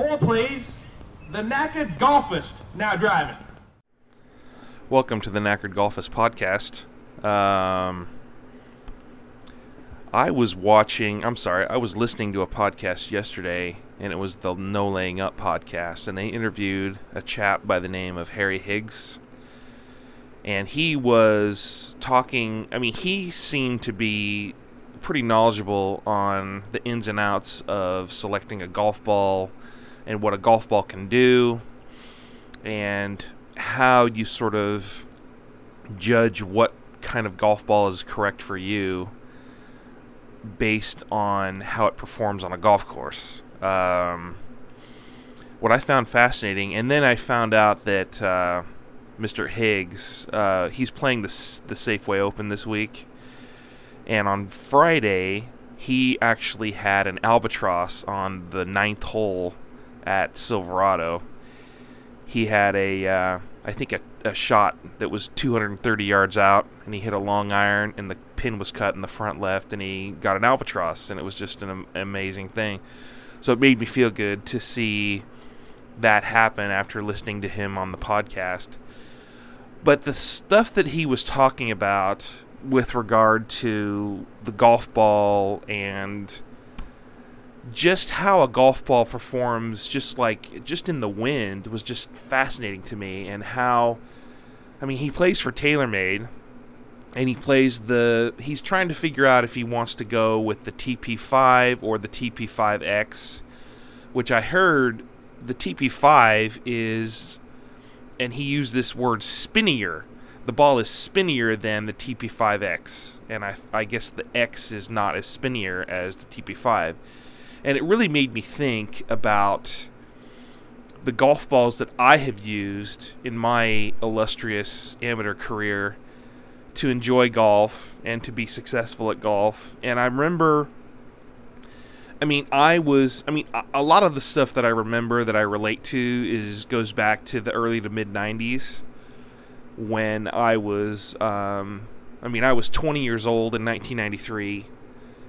Four, please. The knackered golfist now driving. Welcome to the Knackered Golfist podcast. Um, I was watching, I'm sorry, I was listening to a podcast yesterday, and it was the No Laying Up podcast, and they interviewed a chap by the name of Harry Higgs. And he was talking, I mean, he seemed to be pretty knowledgeable on the ins and outs of selecting a golf ball and what a golf ball can do and how you sort of judge what kind of golf ball is correct for you based on how it performs on a golf course. Um, what I found fascinating, and then I found out that uh, Mr. Higgs, uh, he's playing the the Safeway Open this week, and on Friday he actually had an albatross on the ninth hole at Silverado. He had a, uh, I think a, a shot that was 230 yards out, and he hit a long iron, and the pin was cut in the front left, and he got an albatross, and it was just an amazing thing. So it made me feel good to see that happen after listening to him on the podcast. But the stuff that he was talking about with regard to the golf ball and just how a golf ball performs just like just in the wind was just fascinating to me and how I mean he plays for TaylorMade and he plays the he's trying to figure out if he wants to go with the TP5 or the TP5X which I heard the TP5 is and he used this word spinnier. The ball is spinnier than the TP5X and I, I guess the X is not as spinnier as the TP5 and it really made me think about the golf balls that I have used in my illustrious amateur career to enjoy golf and to be successful at golf. And I remember, I mean, I was, I mean, a lot of the stuff that I remember that I relate to is goes back to the early to mid '90s when I was, um, I mean, I was 20 years old in 1993,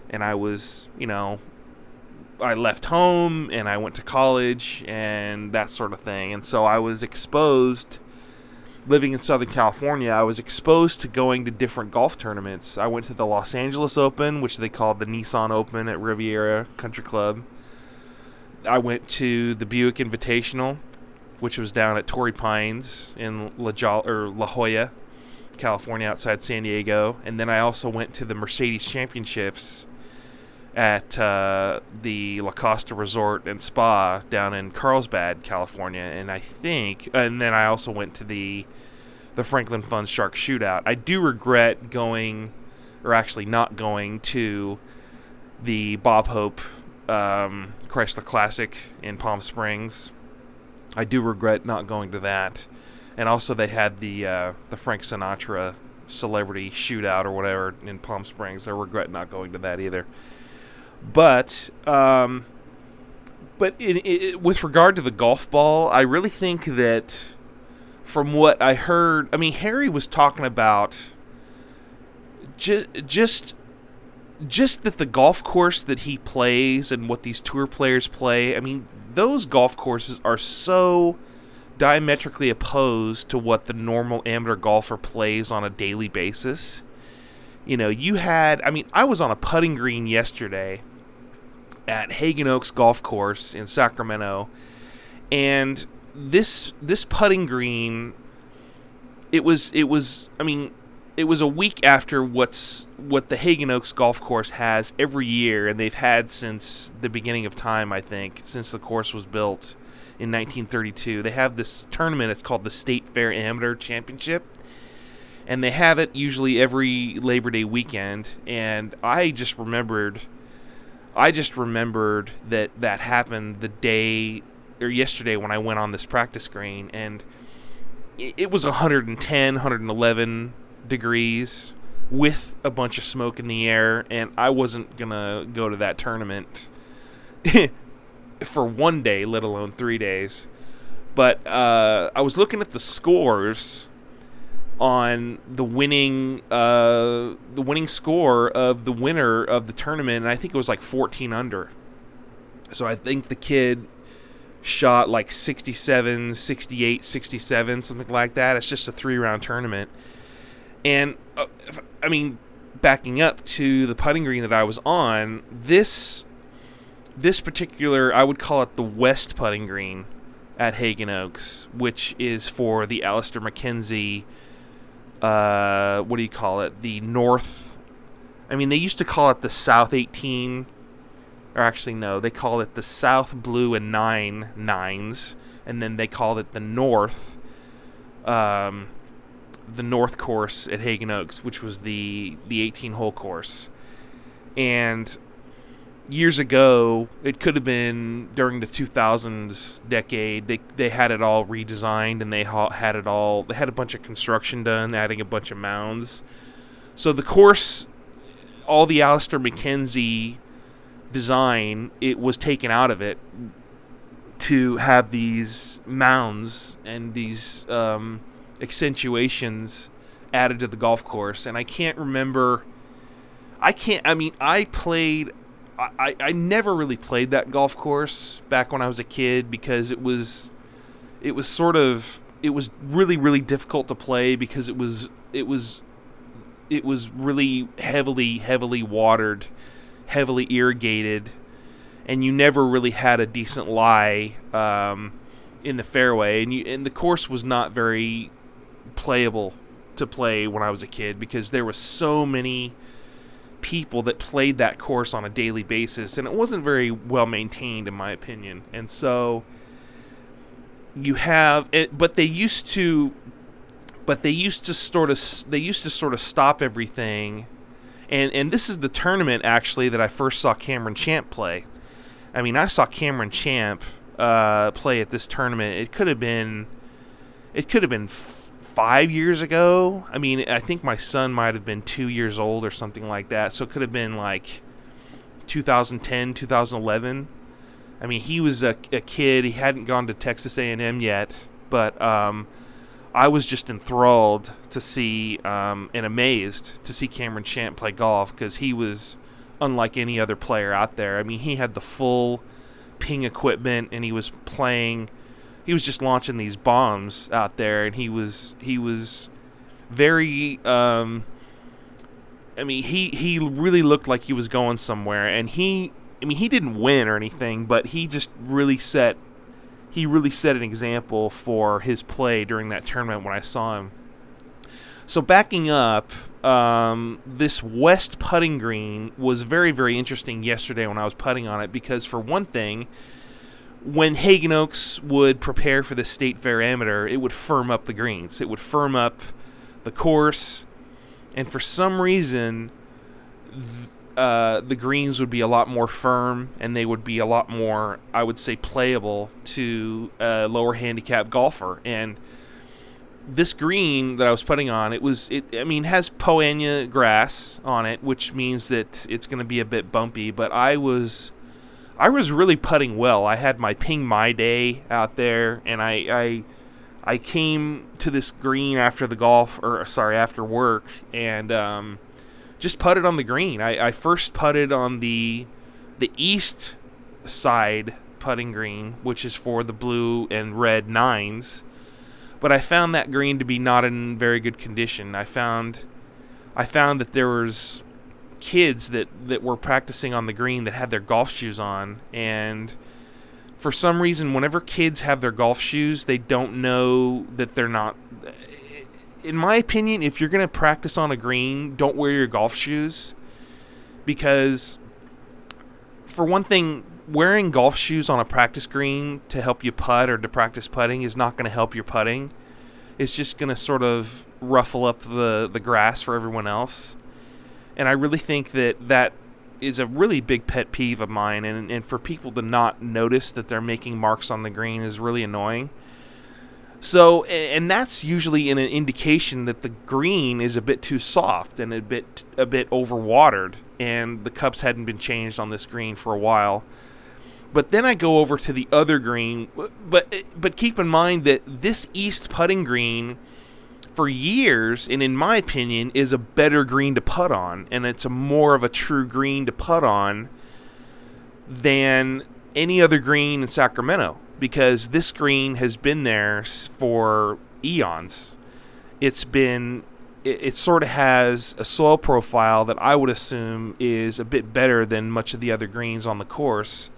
and I was, you know, I left home and I went to college and that sort of thing. And so I was exposed living in Southern California, I was exposed to going to different golf tournaments. I went to the Los Angeles Open, which they called the Nissan Open at Riviera Country Club. I went to the Buick Invitational, which was down at Torrey Pines in La, jo- or La Jolla, California, outside San Diego. And then I also went to the Mercedes Championships at uh, the La Costa Resort and Spa down in Carlsbad, California, and I think, and then I also went to the the Franklin Fun Shark Shootout. I do regret going, or actually not going to the Bob Hope um, Chrysler Classic in Palm Springs. I do regret not going to that, and also they had the uh, the Frank Sinatra Celebrity Shootout or whatever in Palm Springs. I regret not going to that either. But um, but in, in, with regard to the golf ball, I really think that from what I heard, I mean Harry was talking about just just just that the golf course that he plays and what these tour players play. I mean, those golf courses are so diametrically opposed to what the normal amateur golfer plays on a daily basis. You know, you had, I mean, I was on a putting green yesterday at Haggin Oaks Golf Course in Sacramento, and this this putting green, it was it was I mean it was a week after what's what the Haggin Oaks Golf Course has every year, and they've had since the beginning of time. I think since the course was built in 1932, they have this tournament. It's called the State Fair Amateur Championship, and they have it usually every Labor Day weekend. And I just remembered I just remembered that that happened the day or yesterday when I went on this practice green and it was 110, 111 degrees with a bunch of smoke in the air and I wasn't going to go to that tournament for one day, let alone 3 days. But uh, I was looking at the scores on the winning uh, the winning score of the winner of the tournament, and I think it was like 14 under. So I think the kid shot like 67, 68, 67, something like that. It's just a three round tournament. And, uh, I mean, backing up to the putting green that I was on, this this particular I would call it the west putting green at Haggin Oaks, which is for the Alister MacKenzie uh what do you call it? The north I mean they used to call it the South 18 or actually no, they call it the South Blue and Nine Nines and then they called it the North um the North course at Haggin Oaks, which was the the 18 hole course. And years ago, it could have been during the 2000s decade. They they had it all redesigned and they ha- had it all. They had a bunch of construction done, adding a bunch of mounds. So the course, all the Alister MacKenzie design, it was taken out of it to have these mounds and these um, accentuations added to the golf course. And I can't remember. I can't. I mean, I played. I, I never really played that golf course back when I was a kid because it was. It was sort of. It was really really difficult to play because it was it was. It was really heavily heavily watered, heavily irrigated, and you never really had a decent lie um, in the fairway, and you and the course was not very playable to play when I was a kid because there was so many people that played that course on a daily basis and it wasn't very well maintained in my opinion. And so you have it but they used to but they used to sort of they used to sort of stop everything and and this is the tournament actually that I first saw Cameron Champ play. I mean, I saw Cameron Champ uh, play at this tournament. It could have been it could have been five years ago. I mean, I think my son might have been two years old or something like that. So it could have been like 2010, 2011. I mean, he was a, a kid. He hadn't gone to Texas A&M yet, but um, I was just enthralled to see um, and amazed to see Cameron Champ play golf because he was unlike any other player out there. I mean, he had the full ping equipment and he was playing – he was just launching these bombs out there, and he was he was very. Um, I mean, he he really looked like he was going somewhere, and he. I mean, he didn't win or anything, but he just really set he really set an example for his play during that tournament when I saw him. So backing up, um, this west putting green was very very interesting yesterday when I was putting on it because for one thing, when Haggin Oaks would prepare for the state fair amateur, it would firm up the greens. It would firm up the course, and for some reason, uh, the greens would be a lot more firm, and they would be a lot more, I would say, playable to a lower handicap golfer. And this green that I was putting on, it was, it, I mean, has Poa annua grass on it, which means that it's going to be a bit bumpy. But I was I was really putting well. I had my ping my day out there, and I, I I came to this green after the golf, or sorry, after work, and um, just putted on the green. I, I first putted on the the east side putting green, which is for the blue and red nines. But I found that green to be not in very good condition. I found I found that there was kids that that were practicing on the green that had their golf shoes on and for some reason whenever kids have their golf shoes they don't know that they're not in my opinion if you're going to practice on a green don't wear your golf shoes. Because for one thing wearing golf shoes on a practice green to help you putt or to practice putting is not going to help your putting. It's just going to sort of ruffle up the the grass for everyone else and I really think that that is a really big pet peeve of mine, and, and for people to not notice that they're making marks on the green is really annoying. So, and that's usually an indication that the green is a bit too soft and a bit a bit overwatered, and the cups hadn't been changed on this green for a while. But then I go over to the other green, but but keep in mind that this east putting green for years, and in my opinion, is a better green to putt on, and it's a more of a true green to putt on than any other green in Sacramento because this green has been there for eons. It's been it, it sort of has a soil profile that I would assume is a bit better than much of the other greens on the course.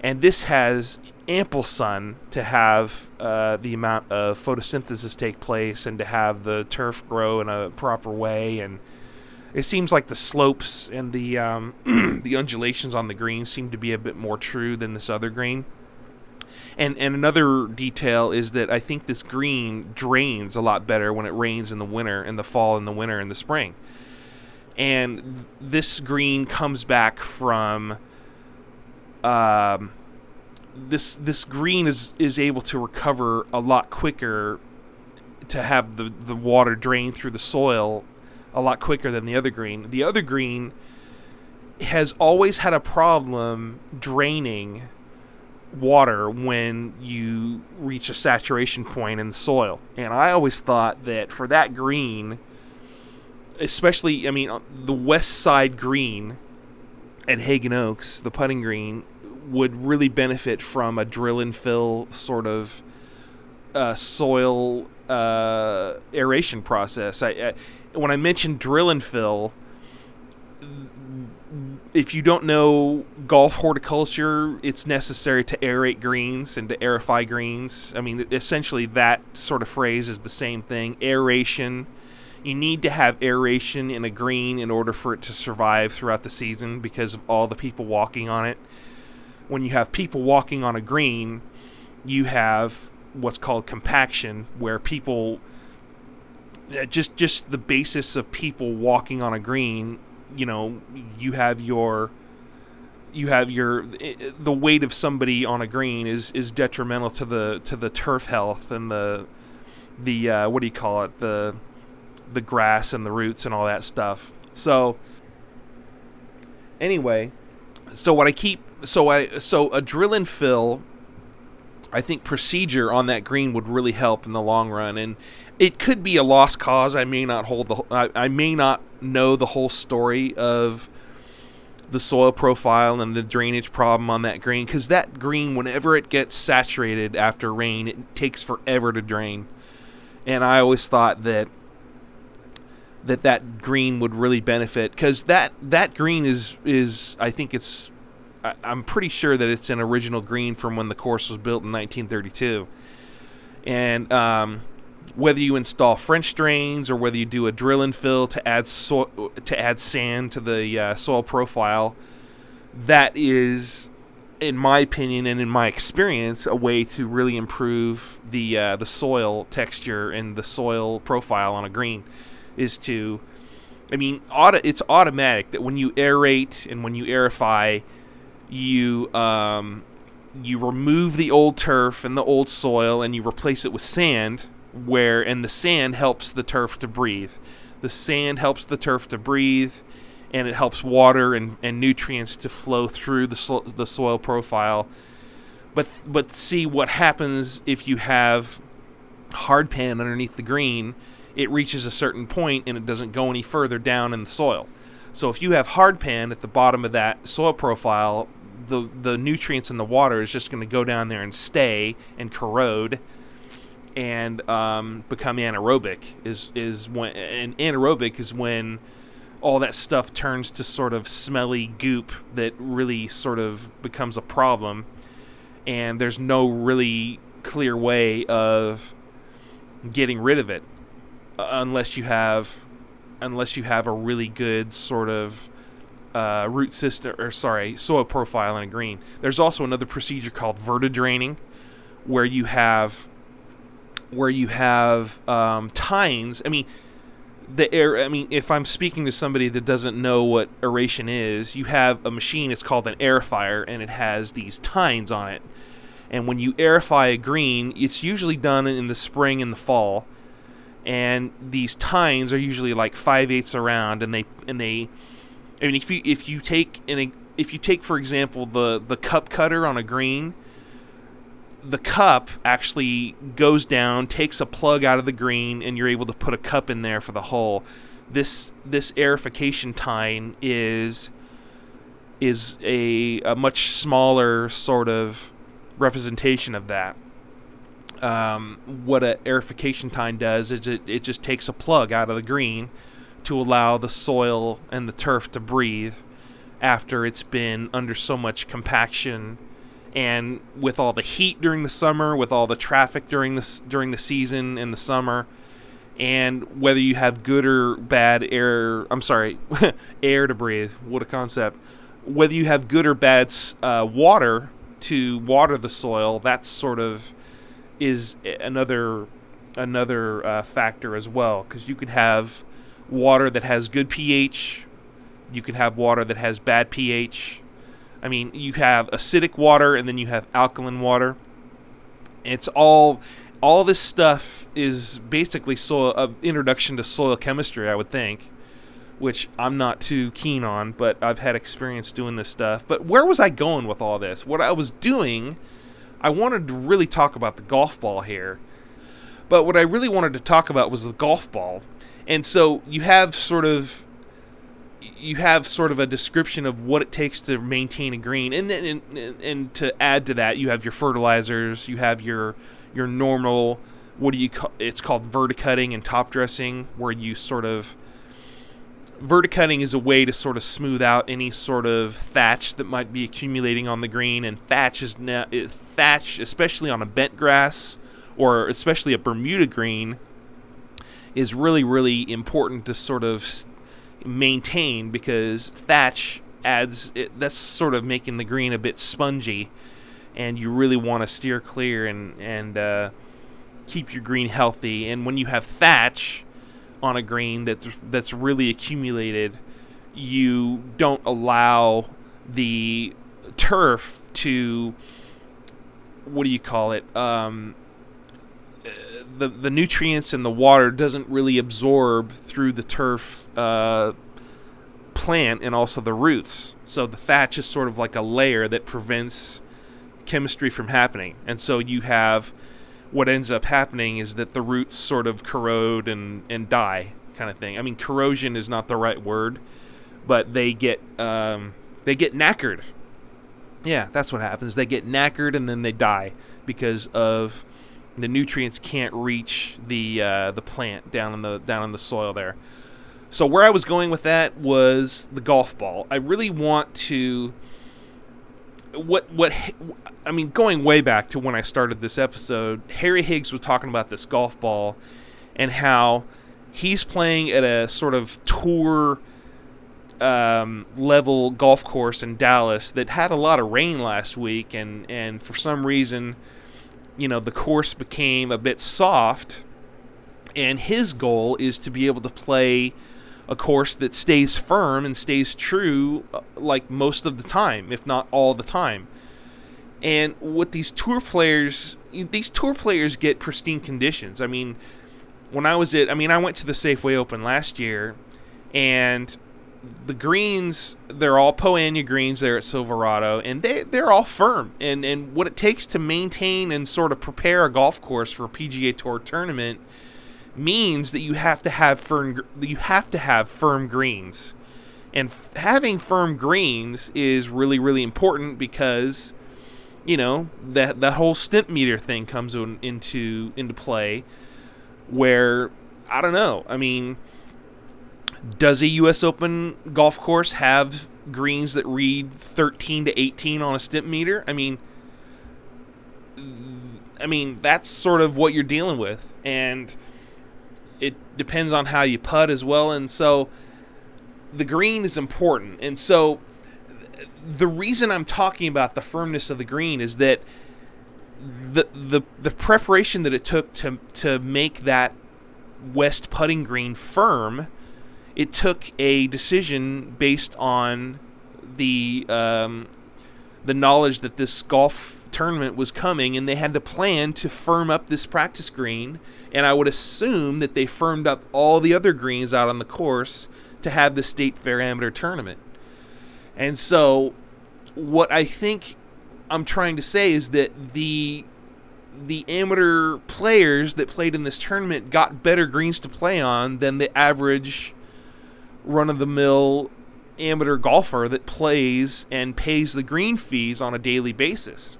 And this has ample sun to have uh, the amount of photosynthesis take place and to have the turf grow in a proper way. And it seems like the slopes and the um, the undulations on the green seem to be a bit more true than this other green. And and another detail is that I think this green drains a lot better when it rains in the winter, in the fall, in the winter, in the spring. And this green comes back from um, this this green is is able to recover a lot quicker to have the the water drain through the soil a lot quicker than the other green. The other green has always had a problem draining water when you reach a saturation point in the soil. And I always thought that for that green, especially, I mean, uh, the west side green at Haggin Oaks, the putting green, would really benefit from a drill and fill sort of uh, soil uh, aeration process. I, I, when I mentioned drill and fill, if you don't know golf horticulture, it's necessary to aerate greens and to aerify greens. I mean, essentially, that sort of phrase is the same thing. Aeration. You need to have aeration in a green in order for it to survive throughout the season because of all the people walking on it. When you have people walking on a green, you have what's called compaction, where people just just the basis of people walking on a green you know you have your you have your the weight of somebody on a green is is detrimental to the to the turf health and the the uh, what do you call it? The the grass and the roots and all that stuff. So anyway so what I keep so I so a drill and fill I think procedure on that green would really help in the long run and it could be a lost cause. I may not hold the. I, I may not know the whole story of the soil profile and the drainage problem on that green because that green, whenever it gets saturated after rain, it takes forever to drain. And I always thought that that that green would really benefit because that that green is is I think it's I, I'm pretty sure that it's an original green from when the course was built in 1932, and um, whether you install French drains or whether you do a drill and fill to add so- to add sand to the uh, soil profile, that is, in my opinion and in my experience, a way to really improve the uh, the soil texture and the soil profile on a green. Is to, I mean, auto, it's automatic that when you aerate and when you aerify, you um, you remove the old turf and the old soil and you replace it with sand where and the sand helps the turf to breathe. The sand helps the turf to breathe, and it helps water and, and nutrients to flow through the so- the soil profile. But but see what happens if you have hard pan underneath the green. It reaches a certain point and it doesn't go any further down in the soil. So if you have hardpan at the bottom of that soil profile, the the nutrients in the water is just going to go down there and stay and corrode and um, become anaerobic is is when and anaerobic is when all that stuff turns to sort of smelly goop that really sort of becomes a problem and there's no really clear way of getting rid of it unless you have unless you have a really good sort of uh, root system or sorry soil profile in a green there's also another procedure called vertidraining where you have where you have um, tines. I mean, the air. I mean, if I'm speaking to somebody that doesn't know what aeration is, you have a machine. It's called an aerifier, and it has these tines on it. And when you aerify a green, it's usually done in the spring and the fall. And these tines are usually like five eighths around, and they and they. I mean, if you if you take an if you take for example the the cup cutter on a green the cup actually goes down, takes a plug out of the green, and you're able to put a cup in there for the hole. This this aerification tine is is a, a much smaller sort of representation of that. Um, what a aerification tine does is it, it just takes a plug out of the green to allow the soil and the turf to breathe after it's been under so much compaction and with all the heat during the summer, with all the traffic during the during the season in the summer, and whether you have good or bad air, I'm sorry, air to breathe. What a concept! Whether you have good or bad uh, water to water the soil, that's sort of is another another uh, factor as well because you could have water that has good pH, you can have water that has bad pH I mean, you have acidic water and then you have alkaline water. It's all all this stuff is basically soil uh, introduction to soil chemistry, I would think, which I'm not too keen on, but I've had experience doing this stuff. But where was I going with all this? What I was doing, I wanted to really talk about the golf ball here. But what I really wanted to talk about was the golf ball. And so you have sort of you have sort of a description of what it takes to maintain a green, and then and, and, to add to that, you have your fertilizers, you have your your normal what do you call it's called verticutting and top dressing, where you sort of verticutting is a way to sort of smooth out any sort of thatch that might be accumulating on the green, and thatch is now thatch, especially on a bent grass or especially a Bermuda green, is really really important to sort of maintain because thatch adds it, that's sort of making the green a bit spongy and you really want to steer clear and and uh, keep your green healthy and when you have thatch on a green that's that's really accumulated you don't allow the turf to what do you call it um, the the nutrients and the water doesn't really absorb through the turf uh, plant and also the roots. So the thatch is sort of like a layer that prevents chemistry from happening. And so you have what ends up happening is that the roots sort of corrode and, and die kind of thing. I mean corrosion is not the right word, but they get um, they get knackered. Yeah, that's what happens. They get knackered and then they die because of the nutrients can't reach the uh, the plant down in the down in the soil there. So where I was going with that was the golf ball. I really want to what what I mean going way back to when I started this episode, Harry Higgs was talking about this golf ball and how he's playing at a sort of tour um, level golf course in Dallas that had a lot of rain last week. And and for some reason you know, the course became a bit soft, and his goal is to be able to play a course that stays firm and stays true uh, like most of the time, if not all the time. And what these tour players, these tour players get pristine conditions. I mean, when I was at, I mean, I went to the Safeway Open last year, and the greens they're all Poa annua greens there at Silverado, and they they're all firm. And and what it takes to maintain and sort of prepare a golf course for a PGA Tour tournament means that you have to have firm you have to have firm greens, and f- having firm greens is really really important because you know that that whole Stimpmeter thing comes in, into into play where I don't know. I mean does a U.S. Open golf course have greens that read 13 to 18 on a Stimpmeter? I mean, I mean that's sort of what you're dealing with, and it depends on how you putt as well. And so the green is important, and so the reason I'm talking about the firmness of the green is that the the the preparation that it took to to make that west putting green firm it took a decision based on the um, the knowledge that this golf tournament was coming, and they had to plan to firm up this practice green. And I would assume that they firmed up all the other greens out on the course to have the state fair amateur tournament. And so, what I think I'm trying to say is that the the amateur players that played in this tournament got better greens to play on than the average run of the mill amateur golfer that plays and pays the green fees on a daily basis.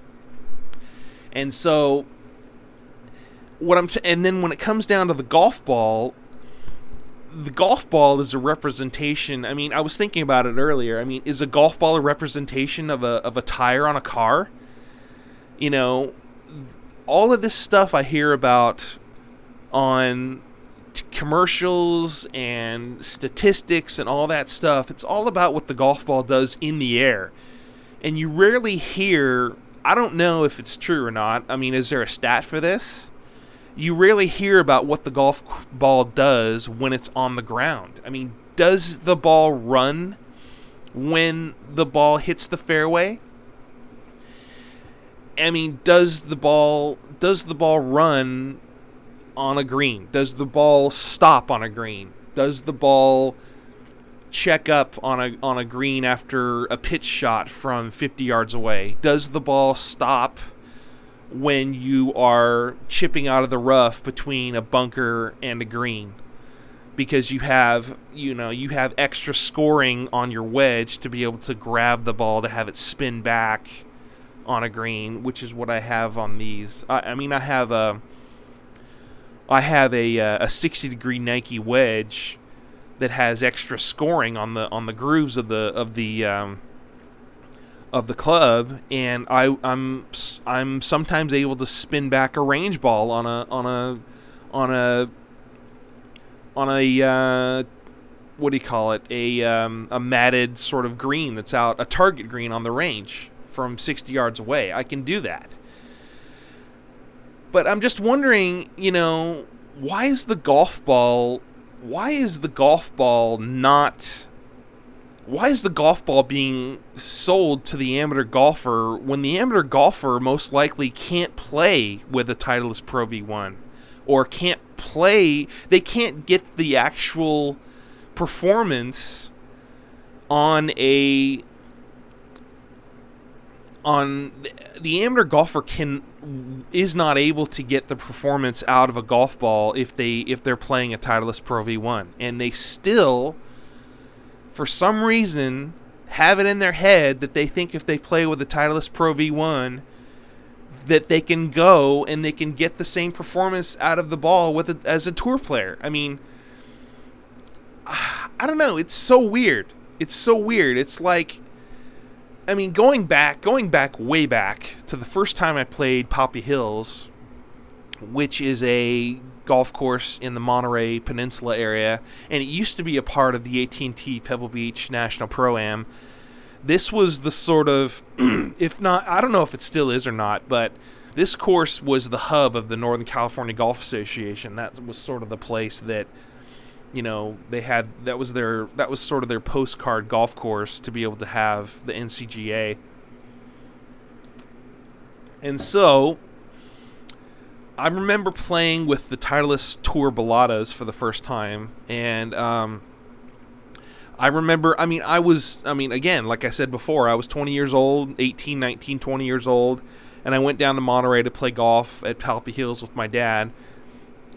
And so what I'm t- and then when it comes down to the golf ball, the golf ball is a representation. I mean, I was thinking about it earlier. I mean, is a golf ball a representation of a of a tire on a car? You know, all of this stuff I hear about on t- commercials and statistics and all that stuff. It's all about what the golf ball does in the air. And you rarely hear, I don't know if it's true or not. I mean, is there a stat for this? You rarely hear about what the golf ball does when it's on the ground. I mean, does the ball run when the ball hits the fairway? I mean, does the ball does the ball run on a green? Does the ball stop on a green? Does the ball check up on a on a green after a pitch shot from 50 yards away? Does the ball stop when you are chipping out of the rough between a bunker and a green? Because you have, you know, you have extra scoring on your wedge to be able to grab the ball to have it spin back on a green, which is what I have on these. I, I mean, I have a I have a uh, a 60 degree Nike wedge that has extra scoring on the on the grooves of the of the um, of the club, and I I'm I'm sometimes able to spin back a range ball on a on a on a on a uh, what do you call it a um, a matted sort of green that's out a target green on the range from 60 yards away. I can do that. But I'm just wondering, you know, why is the golf ball why is the golf ball not why is the golf ball being sold to the amateur golfer when the amateur golfer most likely can't play with a Titleist Pro V1 or can't play they can't get the actual performance on a on the amateur golfer can is not able to get the performance out of a golf ball if they if they're playing a Titleist Pro V1 and they still for some reason have it in their head that they think if they play with a Titleist Pro V1 that they can go and they can get the same performance out of the ball with a, as a tour player. I mean I don't know, it's so weird. It's so weird. It's like I mean, going back, going back way back to the first time I played Poppy Hills, which is a golf course in the Monterey Peninsula area, and it used to be a part of the AT&T Pebble Beach National Pro Am. This was the sort of, if not, I don't know if it still is or not, but this course was the hub of the Northern California Golf Association. That was sort of the place that you know they had that was their that was sort of their postcard golf course to be able to have the NCGA. And so I remember playing with the Titleist Tour Balatas for the first time and um, I remember I mean I was I mean again like I said before I was 20 years old, 18, 19, 20 years old and I went down to Monterey to play golf at Poppy Hills with my dad.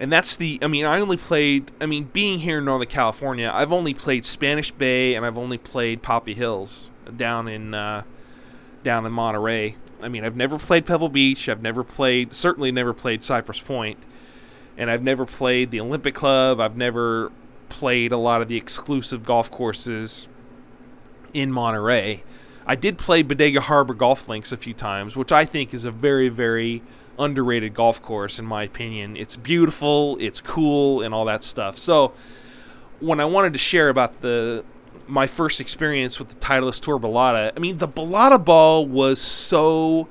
And that's the i mean i only played i mean being here in northern california i've only played spanish bay and i've only played poppy hills down in uh, down in monterey i mean i've never played pebble beach i've never played certainly never played cypress point and i've never played the olympic club i've never played a lot of the exclusive golf courses in monterey i did play bodega harbor golf links a few times which i think is a very very underrated golf course in my opinion. It's beautiful, it's cool, and all that stuff. So when I wanted to share about the my first experience with the Titleist Tour Balata, I mean the Balata ball was so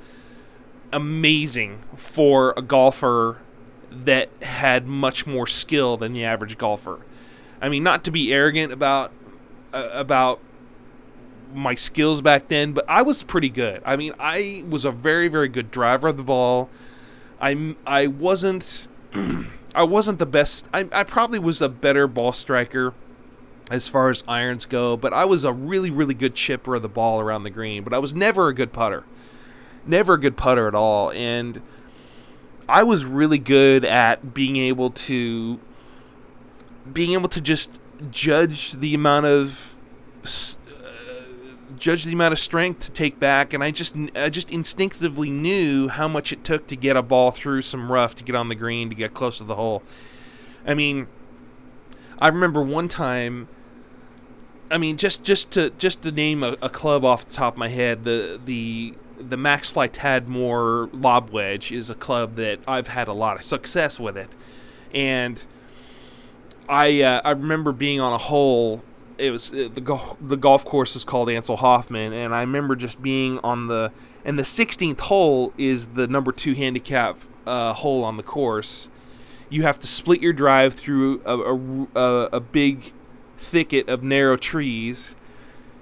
amazing for a golfer that had much more skill than the average golfer. I mean, not to be arrogant about uh, about my skills back then, but I was pretty good. I mean, I was a very very good driver of the ball. I I wasn't I wasn't the best. I I probably was a better ball striker as far as irons go, but I was a really really good chipper of the ball around the green, but I was never a good putter. Never a good putter at all and I was really good at being able to being able to just judge the amount of uh, judged the amount of strength to take back, and I just I just instinctively knew how much it took to get a ball through some rough to get on the green to get close to the hole. I mean, I remember one time. I mean, just just to just to name a, a club off the top of my head, the the the Maxfli Tad Moore lob wedge is a club that I've had a lot of success with it, and I uh, I remember being on a hole. It was uh, the go- the golf course is called Ancil Hoffman, and I remember just being on the and the 16th hole is the number two handicap uh, hole on the course. You have to split your drive through a, a, a big thicket of narrow trees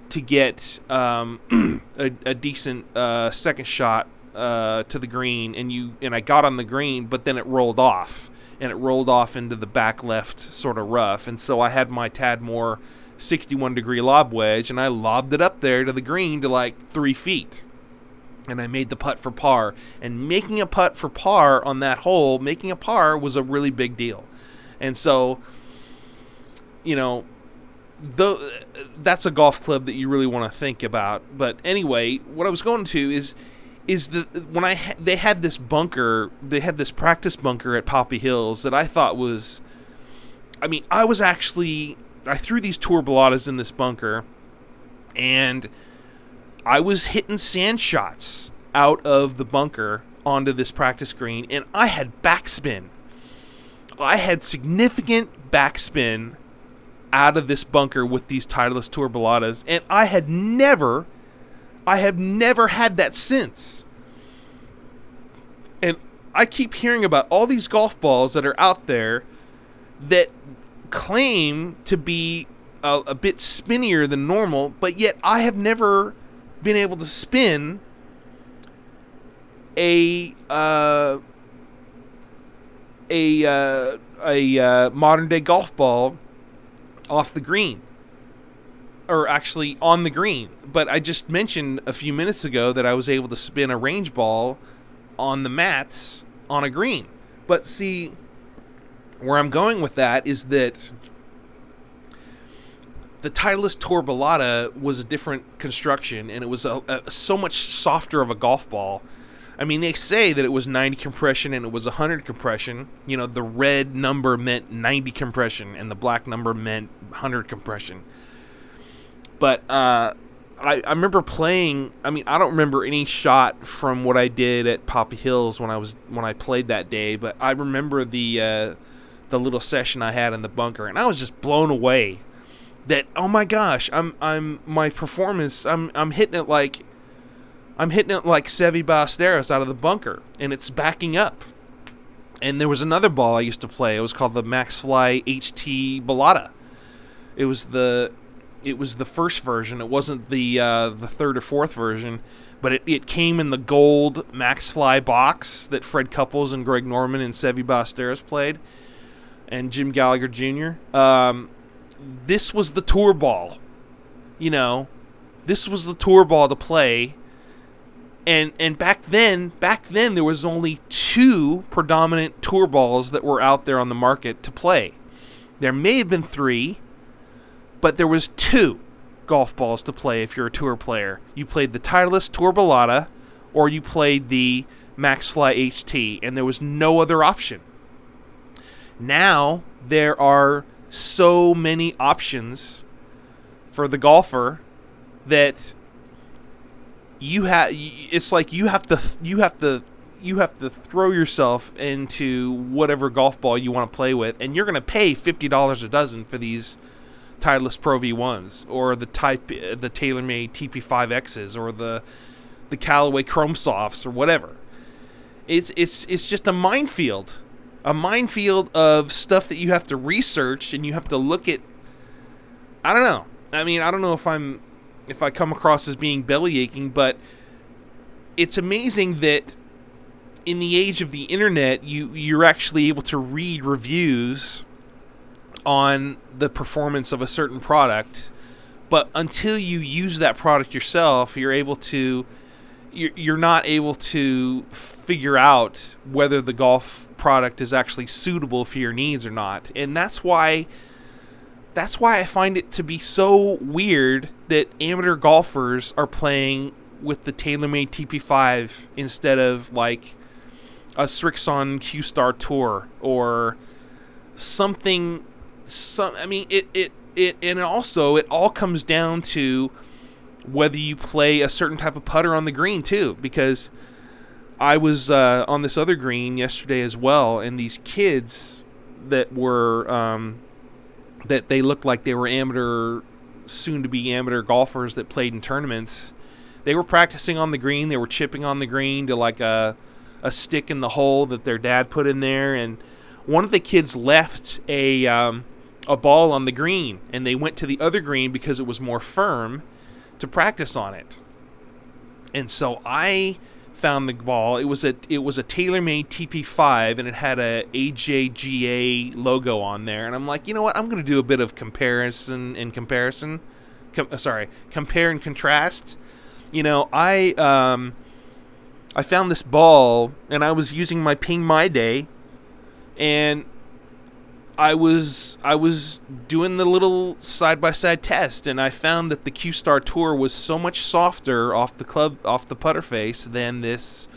to get um, a, a, decent uh, second shot uh, to the green, and you and I got on the green, but then it rolled off, and it rolled off into the back left sort of rough, and so I had my Tad Moore 61 degree lob wedge, and I lobbed it up there to the green to like three feet. And I made the putt for par. And making a putt for par on that hole, making a par was a really big deal. And so, you know, though that's a golf club that you really want to think about. But anyway, what I was going to is is the when I ha- they had this bunker, they had this practice bunker at Poppy Hills that I thought was, I mean, I was actually I threw these tour balatas in this bunker, and I was hitting sand shots out of the bunker onto this practice green, and I had backspin. I had significant backspin out of this bunker with these Titleist Tour Balatas, and I had never, I have never had that since. And I keep hearing about all these golf balls that are out there that claim to be a, a bit spinnier than normal, but yet I have never been able to spin a uh, a uh, a uh, modern day golf ball off the green or actually on the green. But I just mentioned a few minutes ago that I was able to spin a range ball on the mats on a green. But see, where I'm going with that is that the Titleist Tour Balata was a different construction, and it was a, a, so much softer of a golf ball. I mean, they say that it was 90 compression and it was 100 compression. You know, the red number meant 90 compression, and the black number meant 100 compression. But uh, I, I remember playing. I mean, I don't remember any shot from what I did at Poppy Hills when I was when I played that day. But I remember the uh, the little session I had in the bunker, and I was just blown away. That oh my gosh, I'm I'm my performance. I'm I'm hitting it like I'm hitting it like Seve Ballesteros out of the bunker, and it's backing up. And there was another ball I used to play. It was called the Maxfli HT Balata. It was the it was the first version. It wasn't the uh, the third or fourth version, but it, it came in the gold Maxfli box that Fred Couples and Greg Norman and Seve Ballesteros played, and Jim Gallagher Jr. Um, this was the tour ball. You know, this was the tour ball to play. And and back then back then there was only two predominant tour balls that were out there on the market to play. There may have been three but there was two golf balls to play if you're a tour player. You played the titleist tour balata or you played the maxfli ht and there was no other option. Now there are so many options for the golfer that you have it's like you have to you have to you have to throw yourself into whatever golf ball you want to play with and you're going to pay $50 a dozen for these Titleist Pro V1s or the type the TaylorMade TP5Xs or the the Callaway Chrome Softs or whatever. It's it's it's just a minefield. A minefield of stuff that you have to research and you have to look at I don't know. I mean, I don't know if I'm if I come across as being belly aching, but it's amazing that in the age of the internet, you you're actually able to read reviews on the performance of a certain product, but until you use that product yourself, you're able to you're, you're not able to figure out whether the golf product is actually suitable for your needs or not. And that's why that's why I find it to be so weird that amateur golfers are playing with the TaylorMade TP5 instead of like a Srixon Q Star Tour or something. Some, I mean, it it it, and also it all comes down to whether you play a certain type of putter on the green too, because I was uh, on this other green yesterday as well, and these kids that were um, that they looked like they were amateur, soon to be amateur golfers that played in tournaments. They were practicing on the green. They were chipping on the green to like a a stick in the hole that their dad put in there, and one of the kids left a um, a ball on the green, and they went to the other green because it was more firm to practice on it. And so I found the ball. It was a it was a TaylorMade TP5, and it had a AJGA logo on there. And I'm like, you know what? I'm going to do a bit of comparison and comparison. Com- uh, sorry, compare and contrast. You know, I um, I found this ball, and I was using my Ping My Day, and I was I was doing the little side by side test, and I found that the Q Star Tour was so much softer off the club off the putter face than this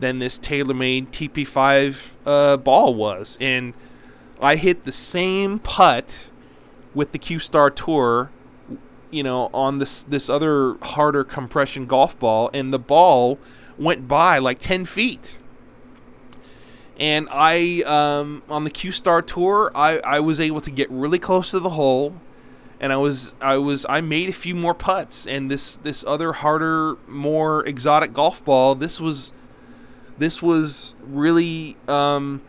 than this TaylorMade TP5 uh, ball was, and I hit the same putt with the Q Star Tour, you know, on this this other harder compression golf ball, and the ball went by like ten feet and I um, on the Q Star tour, I, I was able to get really close to the hole, and I was I was I made a few more putts, and this this other harder, more exotic golf ball, this was this was really um,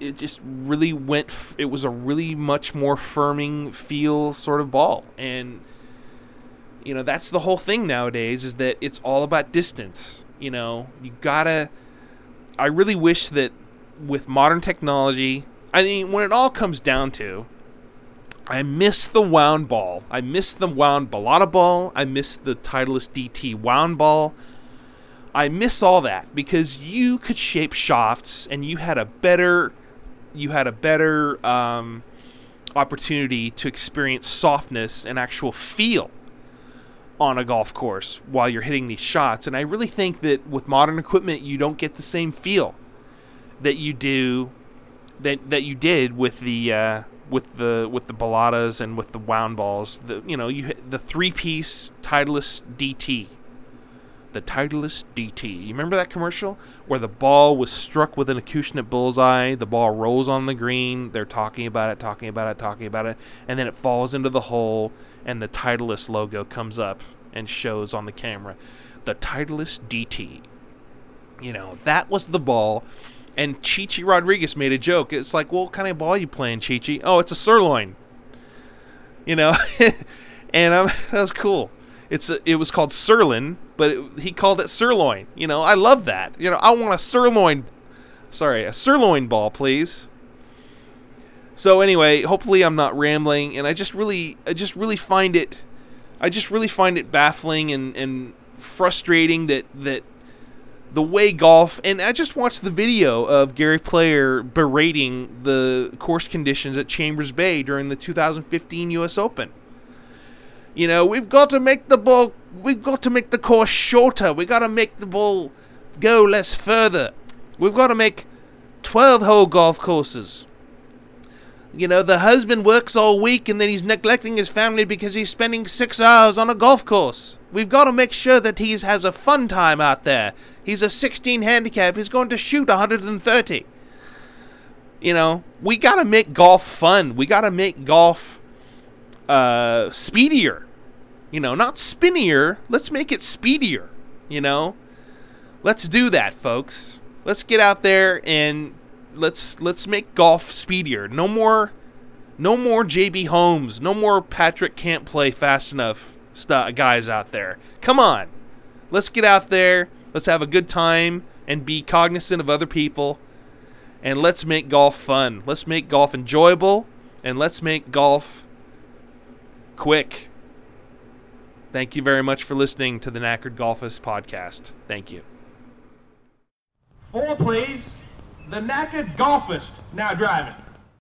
it just really went. It was a really much more firming feel sort of ball, and you know that's the whole thing nowadays is that it's all about distance. You know, you gotta I really wish that with modern technology, I mean, when it all comes down to, I miss the wound ball. I miss the wound balata ball. I miss the Titleist DT wound ball. I miss all that because you could shape shafts and you had a better, you had a better um, opportunity to experience softness and actual feel on a golf course while you're hitting these shots. And I really think that with modern equipment, you don't get the same feel that you do that that you did with the uh, with the with the balatas and with the wound balls. The you know you the three piece Titleist DT. The Titleist DT. You remember that commercial where the ball was struck with an Acushnet bullseye, the ball rolls on the green, they're talking about it, talking about it, talking about it, and then it falls into the hole and the Titleist logo comes up and shows on the camera. The Titleist DT. You know, that was the ball. And Chi Chi Rodriguez made a joke. It's like, well, what kind of ball you playing, Chi Chi? Oh, it's a sirloin. You know, and um, that was cool. It's a, it was called sirloin, but it, he called it sirloin. You know, I love that. You know, I want a sirloin. Sorry, a sirloin ball, please. So anyway, hopefully I'm not rambling, and I just really, I just really find it, I just really find it baffling and and frustrating that that the way golf and I just watched the video of Gary Player berating the course conditions at Chambers Bay during the 2015 US Open. You know, we've got to make the ball we've got to make the course shorter. We've got to make the ball go less further. We've got to make 12 hole golf courses. You know, the husband works all week and then he's neglecting his family because he's spending six hours on a golf course. We've got to make sure that he has a fun time out there. He's a 16 handicap. He's going to shoot 130. You know, we got to make golf fun. We got to make golf uh, speedier. You know, not spinnier. Let's make it speedier. You know, let's do that, folks. Let's get out there and let's let's make golf speedier. No more no more JB Holmes, no more Patrick can't play fast enough st- guys out there. Come on. Let's get out there. Let's have a good time and be cognizant of other people. And let's make golf fun. Let's make golf enjoyable and let's make golf quick. Thank you very much for listening to the Knackered Golfist podcast. Thank you. Fore, please. The knackered golfist now driving.